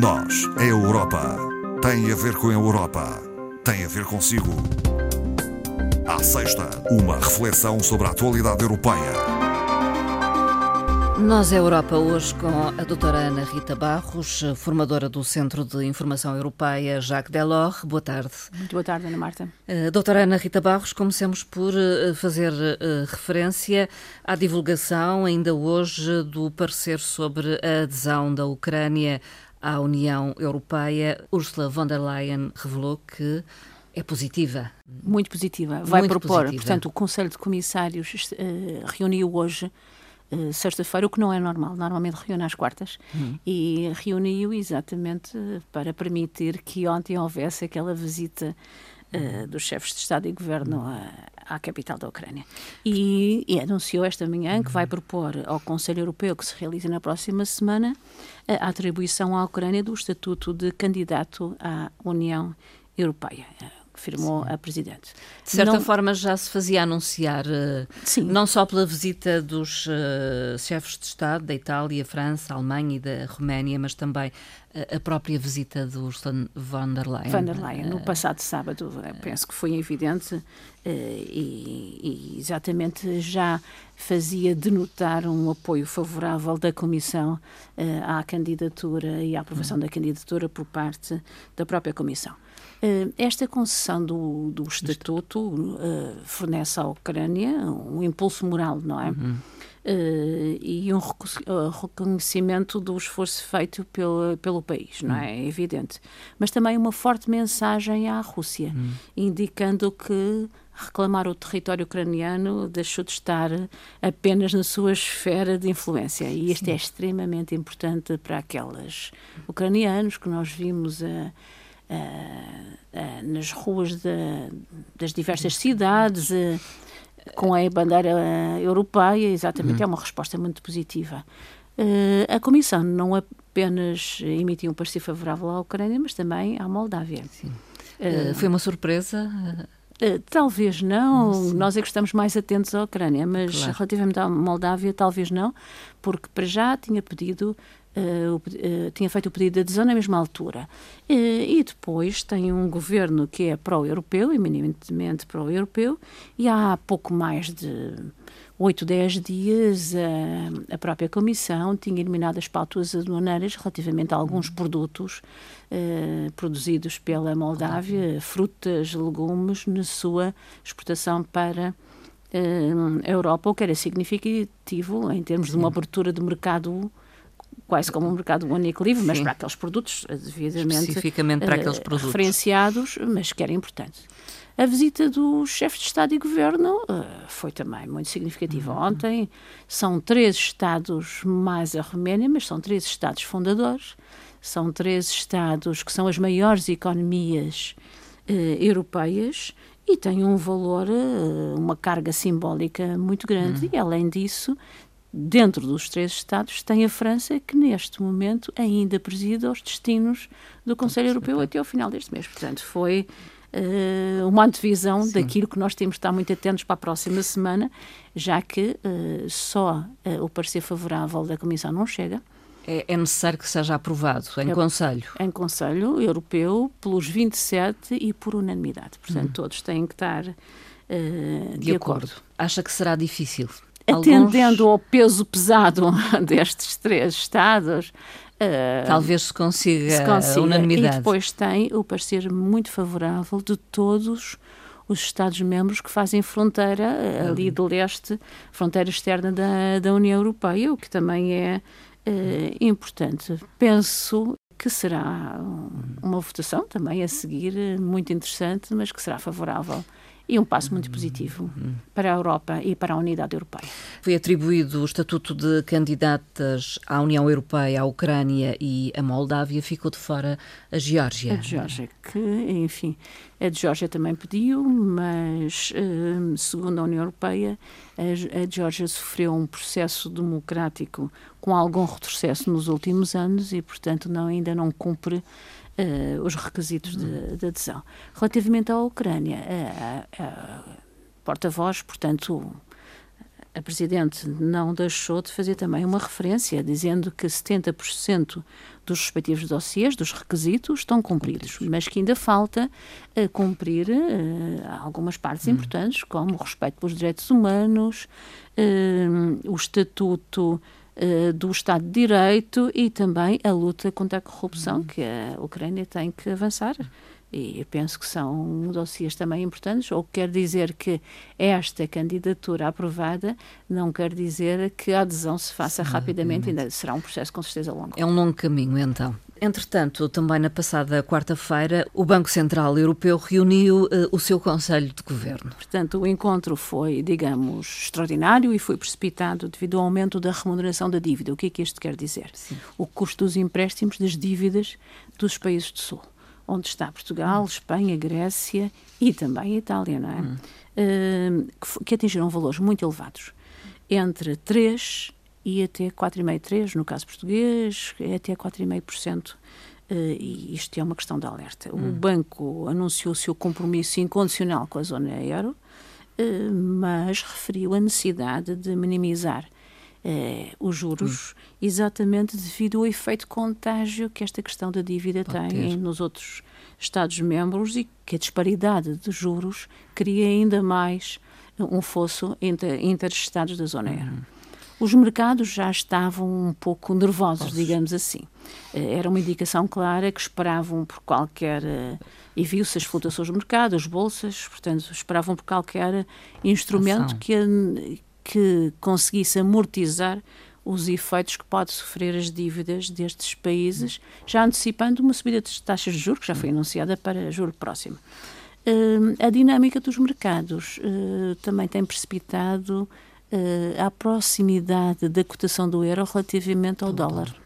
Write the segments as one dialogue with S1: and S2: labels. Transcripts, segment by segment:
S1: Nós, a Europa, tem a ver com a Europa, tem a ver consigo. À sexta, uma reflexão sobre a atualidade europeia.
S2: Nós, a Europa, hoje com a doutora Ana Rita Barros, formadora do Centro de Informação Europeia Jacques Delors. Boa tarde.
S3: Muito boa tarde, Ana Marta.
S2: Uh, doutora Ana Rita Barros, comecemos por uh, fazer uh, referência à divulgação, ainda hoje, do parecer sobre a adesão da Ucrânia à União Europeia. Ursula von der Leyen revelou que é positiva.
S3: Muito positiva. Vai
S2: Muito
S3: propor,
S2: positiva.
S3: portanto, o Conselho de Comissários reuniu hoje Uh, sexta-feira, o que não é normal, normalmente reúne às quartas,
S2: Uhum.
S3: e reuniu exatamente para permitir que ontem houvesse aquela visita uh, dos chefes de Estado e Governo à, à capital da Ucrânia. E, e anunciou esta manhã que vai propor ao Conselho Europeu, que se realiza na próxima semana, a atribuição à Ucrânia do estatuto de candidato à União Europeia afirmou a Presidente.
S2: De certa não... forma, já se fazia anunciar,
S3: Sim.
S2: não só pela visita dos uh, chefes de Estado da Itália, França, Alemanha e da Roménia, mas também a própria visita de Ursula von der Leyen.
S3: Von der Leyen, no passado sábado, penso que foi evidente e, e, exatamente já fazia denotar um apoio favorável da Comissão à candidatura e à aprovação da candidatura por parte da própria Comissão. Esta concessão do, do Estatuto fornece à Ucrânia um impulso moral, não é? Uhum. Uh, e um reconhecimento do esforço feito pelo, pelo país, não é? É evidente. Mas também uma forte mensagem à Rússia, uhum. indicando que reclamar o território ucraniano deixou de estar apenas na sua esfera de influência. E isto Sim. é extremamente importante para aqueles ucranianos que nós vimos a. Uh, nas ruas de, das diversas cidades, uh, com a bandeira europeia, exatamente,
S2: Uhum.
S3: é uma resposta muito positiva. a Comissão não apenas emitiu um parecer favorável à Ucrânia, mas também à Moldávia.
S2: foi uma surpresa?
S3: talvez não, Sim. nós é que estamos mais atentos à Ucrânia, mas claro. relativamente à Moldávia, talvez não, porque para já tinha pedido Uh, uh, tinha feito o pedido de adesão na mesma altura. Uh, e depois tem um governo que é pró-europeu, eminentemente pró-europeu, e há pouco mais de 8, 10 dias a própria Comissão tinha eliminado as pautas aduaneiras relativamente a alguns produtos produzidos pela Moldávia, frutas, legumes, na sua exportação para a Europa, o que era significativo em termos de uma abertura de mercado quase como um mercado único livre, mas
S2: Sim.
S3: para aqueles produtos devidamente
S2: Especificamente para aqueles
S3: uh,
S2: produtos.
S3: referenciados, mas que era importante. A visita dos chefes de Estado e Governo uh, foi também muito significativa.
S2: Uhum.
S3: Ontem são três Estados mais a Roménia, mas são três Estados fundadores, são três Estados que são as maiores economias uh, europeias e têm um valor, uma carga simbólica muito grande.
S2: Uhum.
S3: E, além disso, dentro dos três Estados, tem a França, que neste momento ainda preside os destinos do Conselho Europeu até ao final deste mês. Portanto, foi uh, uma antevisão Sim. daquilo que nós temos de estar muito atentos para a próxima semana, já que uh, só uh, o parecer favorável da Comissão não chega.
S2: É, é necessário que seja aprovado em é, Conselho.
S3: Em Conselho Europeu, pelos 27 e por unanimidade. Portanto,
S2: Hum.
S3: todos têm que estar de,
S2: de
S3: acordo.
S2: acordo. Acha que será difícil?
S3: Atendendo Alguns... ao peso pesado destes três Estados, uh,
S2: talvez se consiga,
S3: se consiga,
S2: unanimidade.
S3: E depois tem o parecer muito favorável de todos os Estados-membros que fazem fronteira uh, ali de leste, fronteira externa da, da União Europeia, o que também é uh, importante. Penso que será uma votação também a seguir muito interessante, mas que será favorável e um passo muito positivo para a Europa e para a unidade europeia.
S2: Foi atribuído o estatuto de candidatas à União Europeia, à Ucrânia e à Moldávia, ficou de fora a Geórgia.
S3: A Geórgia, que, enfim, a Geórgia também pediu, mas, eh, segundo a União Europeia, a, a Geórgia sofreu um processo democrático com algum retrocesso nos últimos anos e, portanto, não, ainda não cumpre uh, os requisitos de, de, adesão. Relativamente à Ucrânia, a, a, a porta-voz, portanto, a Presidente não deixou de fazer também uma referência, dizendo que 70% dos respectivos dossiês, dos requisitos, estão cumpridos, mas que ainda falta uh, cumprir uh, algumas partes hum. importantes, como o respeito pelos direitos humanos, uh, o estatuto do Estado de Direito e também a luta contra a corrupção, hum. que a Ucrânia tem que avançar. E eu penso que são dossiês também importantes, ou quer dizer que esta candidatura aprovada não quer dizer que a adesão se faça Sim, rapidamente, ainda será um processo com certeza longo.
S2: É um longo caminho, então. Entretanto, também na passada quarta-feira, o Banco Central Europeu reuniu uh, o seu Conselho de Governo.
S3: Portanto, o encontro foi, digamos, extraordinário e foi precipitado devido ao aumento da remuneração da dívida. O que é que isto quer dizer? Sim. O custo dos empréstimos das dívidas dos países do Sul onde está Portugal, Espanha, Grécia e também a Itália, não é? Hum. Uh, que, que, atingiram valores muito elevados, entre 3 e até 4,5%, 3 no caso português, até 4,5%. Uh, e isto é uma questão de alerta. Hum. O banco anunciou o seu compromisso incondicional com a zona euro, uh, mas referiu a necessidade de minimizar eh, os juros, hum. exatamente devido ao efeito contágio que esta questão da dívida Pode tem ter. nos outros Estados-membros e que a disparidade de juros cria ainda mais um fosso entre, entre os Estados da zona euro. Uhum. Os mercados já estavam um pouco nervosos, Posso. digamos assim. Eh, era uma indicação clara que esperavam por qualquer. Eh, e viu-se as flutuações do mercado, as bolsas, portanto, esperavam por qualquer instrumento que, que conseguisse amortizar os efeitos que pode sofrer as dívidas destes países, já antecipando uma subida de taxas de juros, que já foi anunciada para juro próximo. Uh, a dinâmica dos mercados uh, também tem precipitado uh, a proximidade da cotação do euro relativamente ao dólar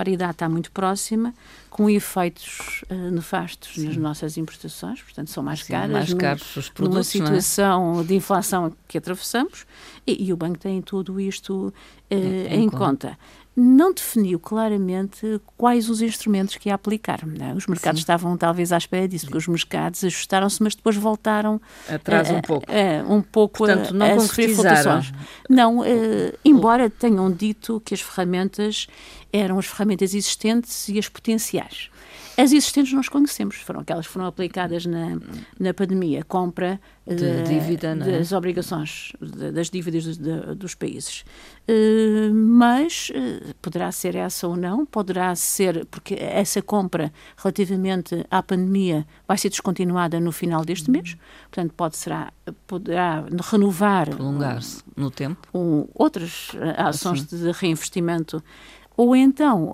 S3: paridade está muito próxima, com efeitos uh, nefastos Sim. nas nossas importações, portanto são mais Sim, caras,
S2: mais caros os produtos,
S3: numa é? situação é? de inflação que atravessamos, e, e, o banco tem tudo isto uh, em, em conta. conta não definiu claramente quais os instrumentos que ia aplicar. É? Os mercados Sim. estavam talvez à espera disso, porque os mercados ajustaram-se, mas depois voltaram
S2: atrás um pouco,
S3: um pouco Portanto, não a, a sofrer flutuações. Não, uh, embora tenham dito que as ferramentas eram as ferramentas existentes e as potenciais. As existentes nós conhecemos, foram aquelas que foram aplicadas na, na pandemia, compra
S2: de, de dívida, é?
S3: das obrigações, de, das dívidas de, dos países. Uh, mas uh, poderá ser essa ou não, poderá ser, porque essa compra relativamente à pandemia vai ser descontinuada no final deste uhum. mês, portanto pode será, poderá renovar
S2: prolongar-se no tempo
S3: um, outras uh, ações assim. de reinvestimento ou então,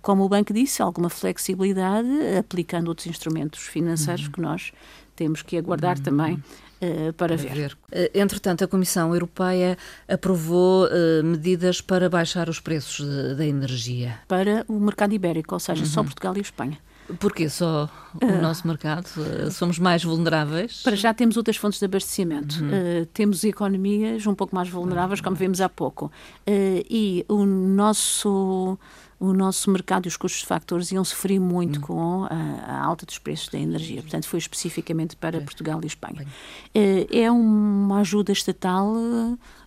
S3: como o banco disse, alguma flexibilidade aplicando outros instrumentos financeiros uhum. que nós temos que aguardar uhum. também para, para ver. ver.
S2: Uh, entretanto, a Comissão Europeia aprovou medidas para baixar os preços da energia.
S3: Para o mercado ibérico, ou seja, uhum. só Portugal e Espanha.
S2: Porquê só o uh, nosso mercado? Uh, somos mais vulneráveis?
S3: Para já temos outras fontes de abastecimento. Uhum. Uh, temos economias um pouco mais vulneráveis, como vimos há pouco. e o nosso o nosso mercado e os custos de factores iam sofrer muito uhum. com a, a, alta dos preços da energia. Portanto, foi especificamente para Portugal e Espanha. é uma ajuda estatal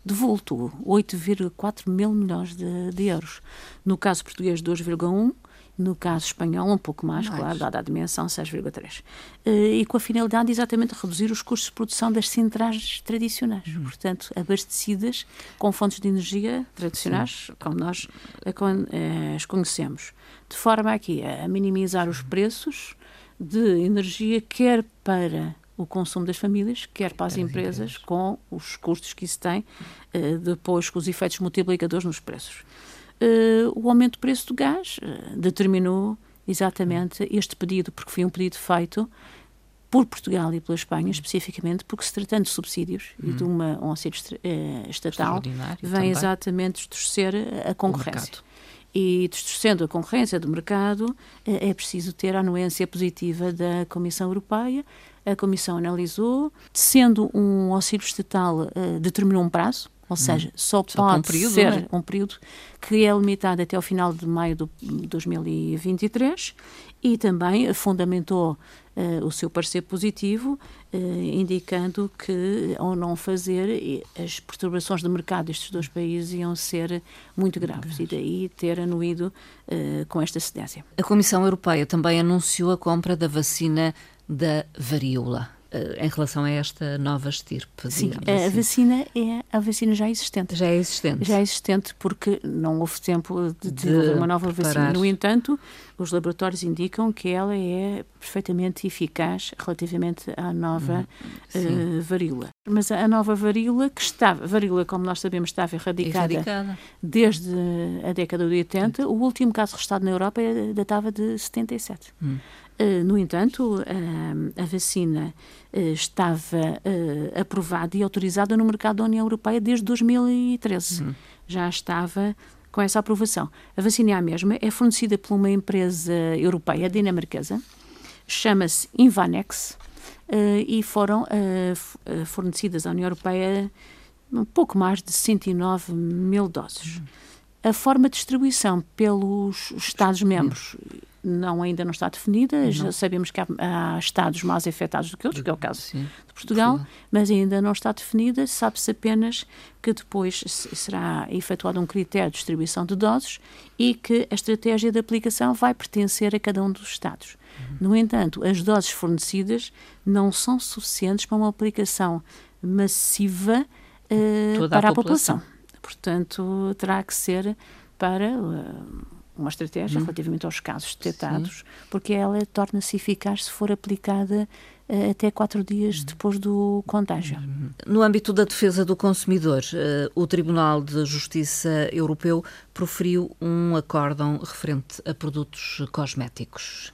S3: de vulto, 8,4 mil milhões de, de euros. No caso português, 2,1 no caso espanhol, um pouco mais, mais. claro, dada a dimensão, 6,3. Eh, e com a finalidade exatamente de reduzir os custos de produção das centrais tradicionais, uhum. portanto, abastecidas com fontes de energia tradicionais, Sim. como nós eh, as conhecemos, de forma aqui a minimizar os preços de energia, quer para o consumo das famílias, quer para as empresas, com os custos que isso tem, eh, depois com os efeitos multiplicadores nos preços uh, o aumento do preço do gás uh, determinou exatamente este pedido, porque foi um pedido feito por Portugal e pela Espanha, uhum. especificamente, porque se tratando de subsídios uhum. e de uhum. uma, um auxílio uh, estatal, vem também. exatamente distorcer a concorrência. E distorcendo a concorrência do mercado, é preciso ter a anuência positiva da Comissão Europeia. A Comissão analisou, sendo um auxílio estatal, determinou um prazo, ou seja, hum. só, só pode um período, ser é? um período que é limitado até ao final de maio de 2023 e também fundamentou uh, o seu parecer positivo, uh, indicando que, ao não fazer, as perturbações de mercado destes dois países iam ser muito graves e daí ter anuído uh, com esta cedência.
S2: A Comissão Europeia também anunciou a compra da vacina da varíola. Eh, em relação a esta nova estirpe.
S3: Sim, a assim. vacina é a vacina já existente.
S2: Já é existente.
S3: Já é existente porque não houve tempo de desenvolver uma nova preparar. vacina. No entanto, os laboratórios indicam que ela é perfeitamente eficaz relativamente à nova uh, varíola. Mas a nova varíola que estava, varíola como nós sabemos estava erradicada, erradicada. desde a década de 80, o último caso registrado na Europa datava de 77. Hum. Uh, no entanto, uh, a vacina uh, estava aprovada e autorizada no mercado da União Europeia desde 2013. Uhum. Já estava com essa aprovação. A vacina é a mesma, é fornecida por uma empresa europeia, dinamarquesa, chama-se Invanex, e foram fornecidas à União Europeia um pouco mais de 109 mil doses. Uhum. A forma de distribuição pelos Estados-membros não, ainda não está definida. Não. Já sabemos que há, há, estados mais afetados do que outros, que é o caso Sim. de Portugal, mas ainda não está definida. Sabe-se apenas que depois será efetuado um critério de distribuição de doses e que a estratégia de aplicação vai pertencer a cada um dos estados. Uhum. No entanto, as doses fornecidas não são suficientes para uma aplicação massiva uh, para a população. população. Portanto, terá que ser para. Uh, uma estratégia hum. relativamente aos casos detectados, Sim. porque ela torna-se eficaz se for aplicada uh, até quatro dias hum. depois do contágio. Hum.
S2: No âmbito da defesa do consumidor, uh, o Tribunal de Justiça Europeu proferiu um acórdão referente a produtos cosméticos.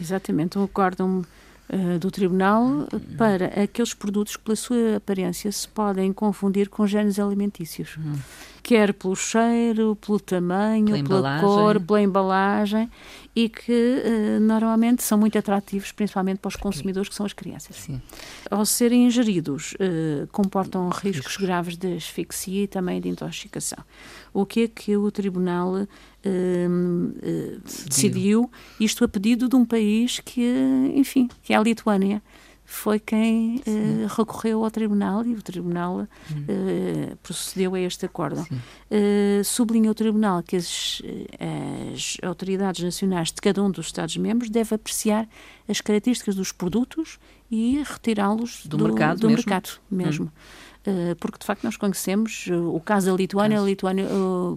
S3: Exatamente, um acórdão uh, do Tribunal para aqueles produtos que, pela sua aparência, se podem confundir com géneros alimentícios. Hum quer pelo cheiro, pelo tamanho, pela, pela cor, pela embalagem e que uh, normalmente são muito atrativos, principalmente para os consumidores que são as crianças. Sim. Ao serem ingeridos, uh, comportam riscos, riscos graves de asfixia e também de intoxicação. O que é que o Tribunal uh, decidiu. decidiu, isto a pedido de um país que, enfim, que é a Lituânia foi quem uh, recorreu ao tribunal e o tribunal uh, procedeu a este acordo. Uh, sublinha o tribunal que as, as, autoridades nacionais de cada um dos Estados-membros devem apreciar as características dos produtos e retirá-los do, do, mercado do mesmo. Mercado mesmo. Hum. porque de facto nós conhecemos o caso da Lituânia. Caso. A Lituânia,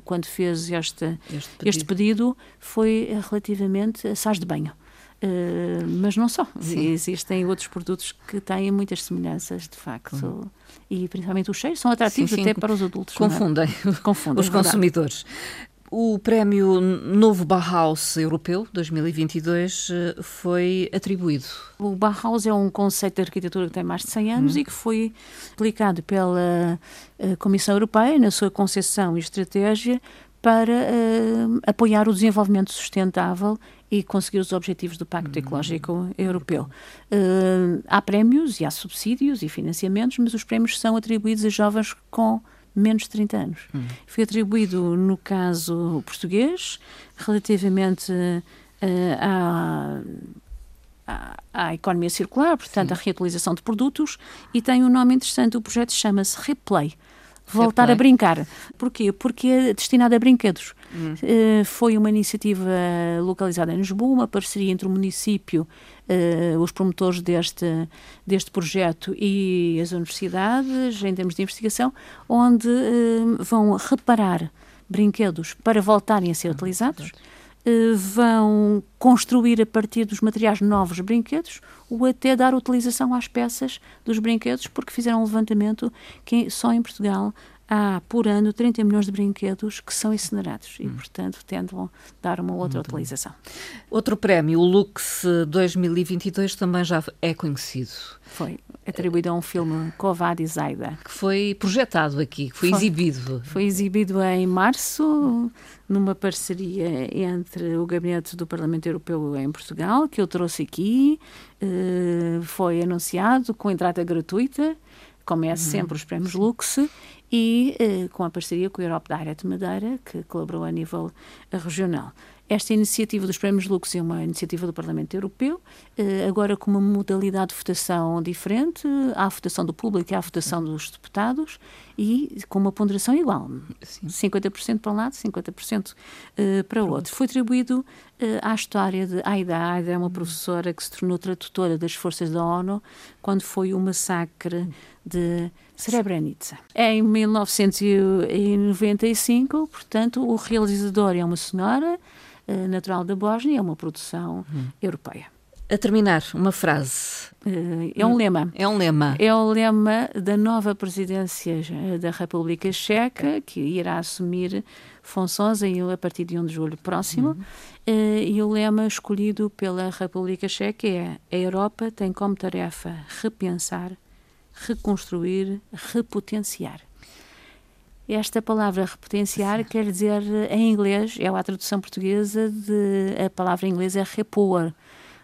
S3: quando fez este, este pedido. este, pedido. foi relativamente a sais de banho. Uh, mas não só. Sim. Existem outros produtos que têm muitas semelhanças, de facto. Uhum. E principalmente os cheiros são atrativos sim, sim. até para os adultos.
S2: É? Confundem, Confundem os consumidores. O prémio Novo Bauhaus Europeu 2022 eh, foi atribuído.
S3: O Bauhaus é um conceito de arquitetura que tem mais de 100 anos uhum. e que foi aplicado pela eh, Comissão Europeia na sua concepção e estratégia para uh, apoiar o desenvolvimento sustentável e conseguir os objetivos do Pacto uhum. Ecológico Europeu. Uh, há prémios e há subsídios e financiamentos, mas os prémios são atribuídos a jovens com menos de 30 anos. Uhum. Foi atribuído no caso português, relativamente uh, à, à, à, economia circular, portanto, Sim. à reutilização de produtos, e tem um nome interessante. O projeto chama-se Replay voltar a brincar. Porquê? Porque é destinado a brinquedos. Hum. Uh, foi uma iniciativa localizada em Lisboa, uma parceria entre o município, uh, os promotores deste, deste projeto e as universidades, em termos de investigação, onde uh, vão reparar brinquedos para voltarem a ser utilizados. Vão construir a partir dos materiais novos brinquedos ou até dar utilização às peças dos brinquedos, porque fizeram um levantamento que só em Portugal há por ano 30 milhões de brinquedos que são incinerados e, hum. portanto, tentam dar uma outra Muito utilização. Bom.
S2: Outro prémio, o Lux 2022, também já é conhecido.
S3: Foi atribuído a um filme Covad e Zaida.
S2: Que foi projetado aqui, que foi, foi exibido.
S3: Foi exibido em março, numa parceria entre o Gabinete do Parlamento Europeu em Portugal, que eu trouxe aqui, eh, foi anunciado com entrada gratuita como é uhum. sempre os prémios Lux, e eh, com a parceria com a Europe Direct Madeira, que colaborou a nível regional. Esta iniciativa dos Prémios Lux é uma iniciativa do Parlamento Europeu, eh, agora com uma modalidade de votação diferente. Há a votação do público e há a votação dos deputados e com uma ponderação igual. Sim. 50% para um lado, 50% eh, para o outro. Foi atribuído eh, à história de Aida. Aida é uma professora que se tornou tradutora das forças da ONU quando foi o massacre de Srebrenica. Em 1995, portanto, o realizador é uma senhora eh, natural da Bósnia, é uma produção hum. europeia.
S2: A terminar, uma frase.
S3: Uh, é um lema.
S2: É um lema.
S3: É o lema da nova presidência da República Checa, que irá assumir funções a partir de 1 de julho próximo. Uhum. Uh, e o lema escolhido pela República Checa é: A Europa tem como tarefa repensar, reconstruir, repotenciar. Esta palavra repotenciar Sim. quer dizer, em inglês, é a tradução portuguesa de. A palavra em inglês é repower.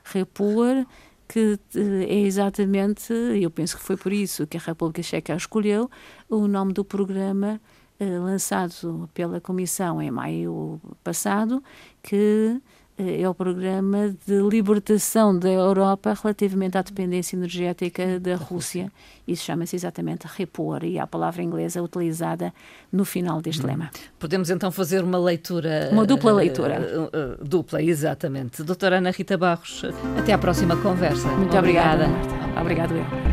S3: Repower, que eh, é exatamente, eu penso que foi por isso que a República Checa escolheu, o nome do programa eh, lançado pela Comissão em maio passado, que é o programa de libertação da Europa relativamente à dependência energética da Rússia. Isso chama-se exatamente repor e a palavra inglesa utilizada no final deste hum. lema.
S2: Podemos então fazer uma leitura.
S3: Uma dupla leitura.
S2: Uh, uh, dupla, exatamente. Doutora Ana Rita Barros, até à próxima conversa.
S3: Muito obrigada. Obrigada, Marta. Obrigado eu.